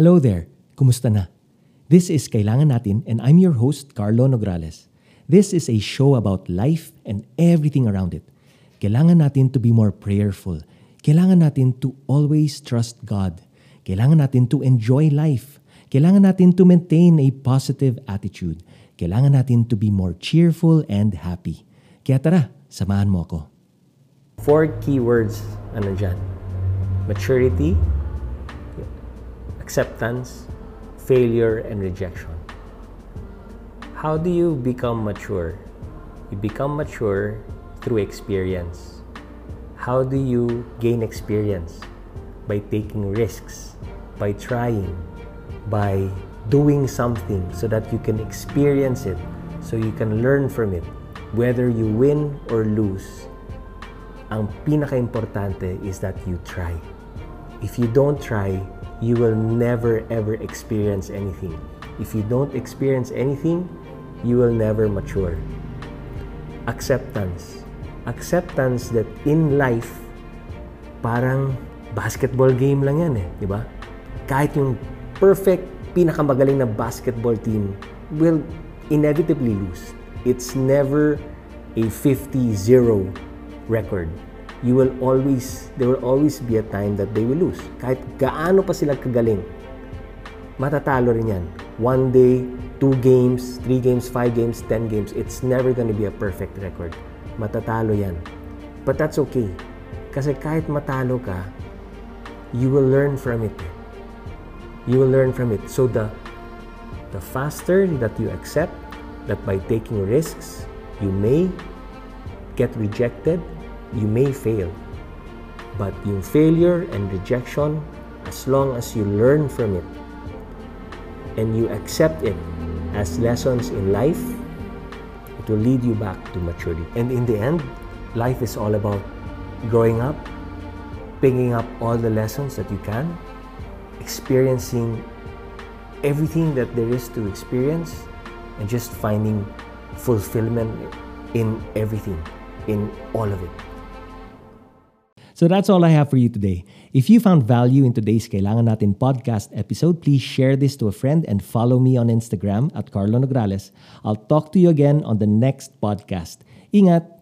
Hello there, kumusta na? This is Kailangan Natin and I'm your host, Carlo Nograles. This is a show about life and everything around it. Kailangan natin to be more prayerful. Kailangan natin to always trust God. Kailangan natin to enjoy life. Kailangan natin to maintain a positive attitude. Kailangan natin to be more cheerful and happy. Kaya tara, samahan mo ako. Four keywords ano dyan. Maturity, acceptance, failure, and rejection. How do you become mature? You become mature through experience. How do you gain experience? By taking risks, by trying, by doing something so that you can experience it, so you can learn from it. Whether you win or lose, ang pinaka-importante is that you try. If you don't try, you will never ever experience anything. If you don't experience anything, you will never mature. Acceptance. Acceptance that in life, parang basketball game lang yan eh, di ba? Kahit yung perfect, pinakamagaling na basketball team will inevitably lose. It's never a 50-0 record. You will always, there will always be a time that they will lose. Kahit gaano pa sila kagaling, matatalo rin yan. One day, two games, three games, five games, ten games, it's never gonna be a perfect record. Matatalo yan. But that's okay. Kasi kahit matalo ka, you will learn from it. You will learn from it. So the the faster that you accept that by taking risks, you may get rejected, you may fail. But yung failure and rejection, as long as you learn from it and you accept it as lessons in life, it will lead you back to maturity. And in the end, life is all about growing up, picking up all the lessons that you can, experiencing everything that there is to experience, and just finding fulfillment in everything, in all of it. So that's all I have for you today. If you found value in today's Kailangan Natin podcast episode, please share this to a friend and follow me on Instagram at Carlo Nograles. I'll talk to you again on the next podcast. Ingat!